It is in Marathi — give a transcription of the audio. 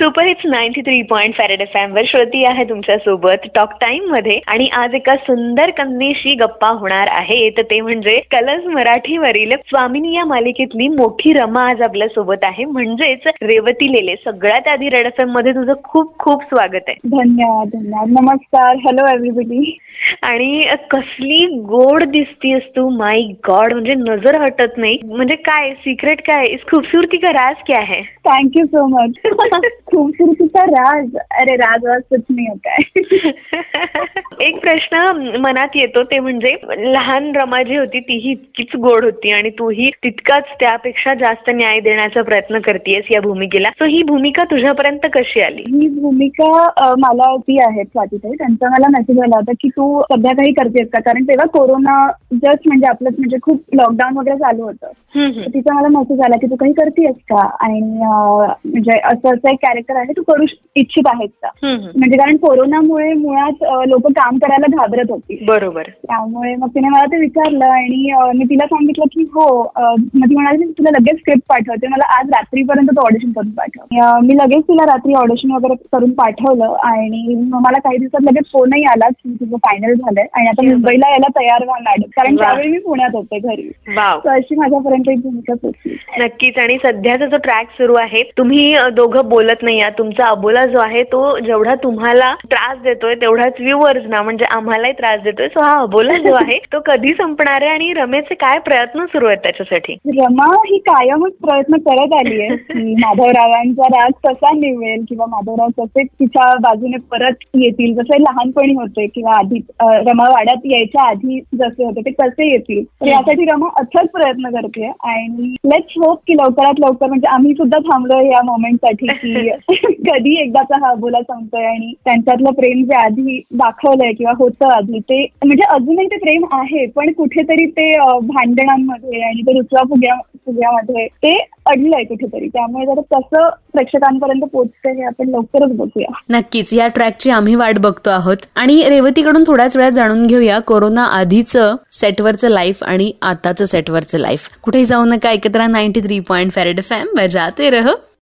Super hits ninety three point five red F वर श्रुती आहे तुमच्यासोबत टॉक टाइममध्ये. आणि आज एका सुंदर कन्येशी गप्पा होणार आहेत ते म्हणजे कलर्स मराठीवरील स्वामिनी या मालिकेतली मोठी रमा आज आपल्यासोबत आहे. म्हणजेच रेवती लेले. सगळ्यात आधी रेड एफ एममध्ये तुझं खूप खूप स्वागत आहे. धन्यवाद धन्यवाद. नमस्कार. हॅलो एव्हरीबडी आणि कसली गोड दिसतीयस तू. माय गॉड म्हणजे नजर हटत नाही. म्हणजे काय सिक्रेट काय? इस खूबसूरती का राज क्या है? थँक्यू सो मच खूबसूरतीचा राज अरे राज वाज कुछ नाही होता है एक प्रश्न मनात येतो ते म्हणजे लहान रमा जी होती तीही इतकीच गोड होती आणि तूही तितकाच त्यापेक्षा जास्त न्याय देण्याचा प्रयत्न करतेयस या भूमिकेला. सो ही भूमिका तुझ्यापर्यंत कशी आली? ही भूमिका मला ती आहे स्वातीताई. त्यांचा मला मेसेज आला होता की तू सध्या काही करतेस का? कारण तेव्हा कोरोना जस्ट म्हणजे आपलंच म्हणजे खूप लॉकडाऊन वगैरे चालू होतं. तिचा मला मेसेज आला की तू काही करतेस का? आणि म्हणजे असं असं एक कॅरेक्टर आहे तू करू इच्छित आहेस का. म्हणजे कारण कोरोनामुळे मुळात लोक काम करायला घाबरत होती. बरोबर. त्यामुळे मग तिने मला ते विचारलं आणि मी तिला सांगितलं की हो मग ती म्हणाली "मी तुला लगेच स्क्रिप्ट पाठवते. मला आज रात्रीपर्यंत तू ऑडिशन करून पाठव. मी लगेच तिला रात्री ऑडिशन वगैरे करून पाठवलं आणि मला काही दिवसात लगेच फोनही आला की तुझं फायनल झालंय. आणि आता. मुंबईला यायला तयार व्हा मॅडम कारण. त्यावेळी मी पुण्यात होते घरी. अशी माझ्यापर्यंत एक भूमिका नक्कीच. आणि सध्याचा जो ट्रॅक सुरू आहे तुम्ही दोघं बोलत नाही आहात तुमचा अबोला जो आहे तो जेवढा तुम्हाला त्रास देतोय तेवढाच व्ह्युअर्स ना म्हणजे आम्हालाही त्रास देतोय. सो हा अबोला जो आहे तो कधी संपणार आहे आणि रमेशचे काय प्रयत्न सुरू आहेत त्याच्यासाठी? रमा ही कायमच प्रयत्न करत आली आहे की माधवरावांचा राज कसा निवेल किंवा माधवराव कसे तिच्या बाजूने परत येतील जसे लहानपणी होते किंवा आधी रमा वाड्यात यायच्या आधी जसे होते ते कसे येतील. यासाठी रमा अथक प्रयत्न करते आणि लेट्स होप की लवकरात लवकर म्हणजे आम्ही सुद्धा थांबलोय या मोमेंटसाठी की कधी एकदाचा हा बोला सांगतोय आणि त्यांच्यातलं प्रेम जे आधी दाखवलंय किंवा होतं आधी ते म्हणजे अजूनही ते प्रेम आहे पण कुठेतरी ते भांडणांमध्ये आणि ते रुचवा फुग्या फुग्यामध्ये ते अडलंय कुठेतरी. त्यामुळे जरा कसं प्रेक्षकांपर्यंत पोहोचतंय हे आपण लवकरच बघूया. नक्कीच. या ट्रॅकची आम्ही वाट बघतो आहोत. आणि रेवतीकडून थोड्याच वेळात जाणून घेऊया कोरोना आधीचं सेटवरचं लाईफ आणि आताचं सेटवरचं लाईफ. कुठेही जाऊ नका. एकत्र ninety three point five red FM बजाते रह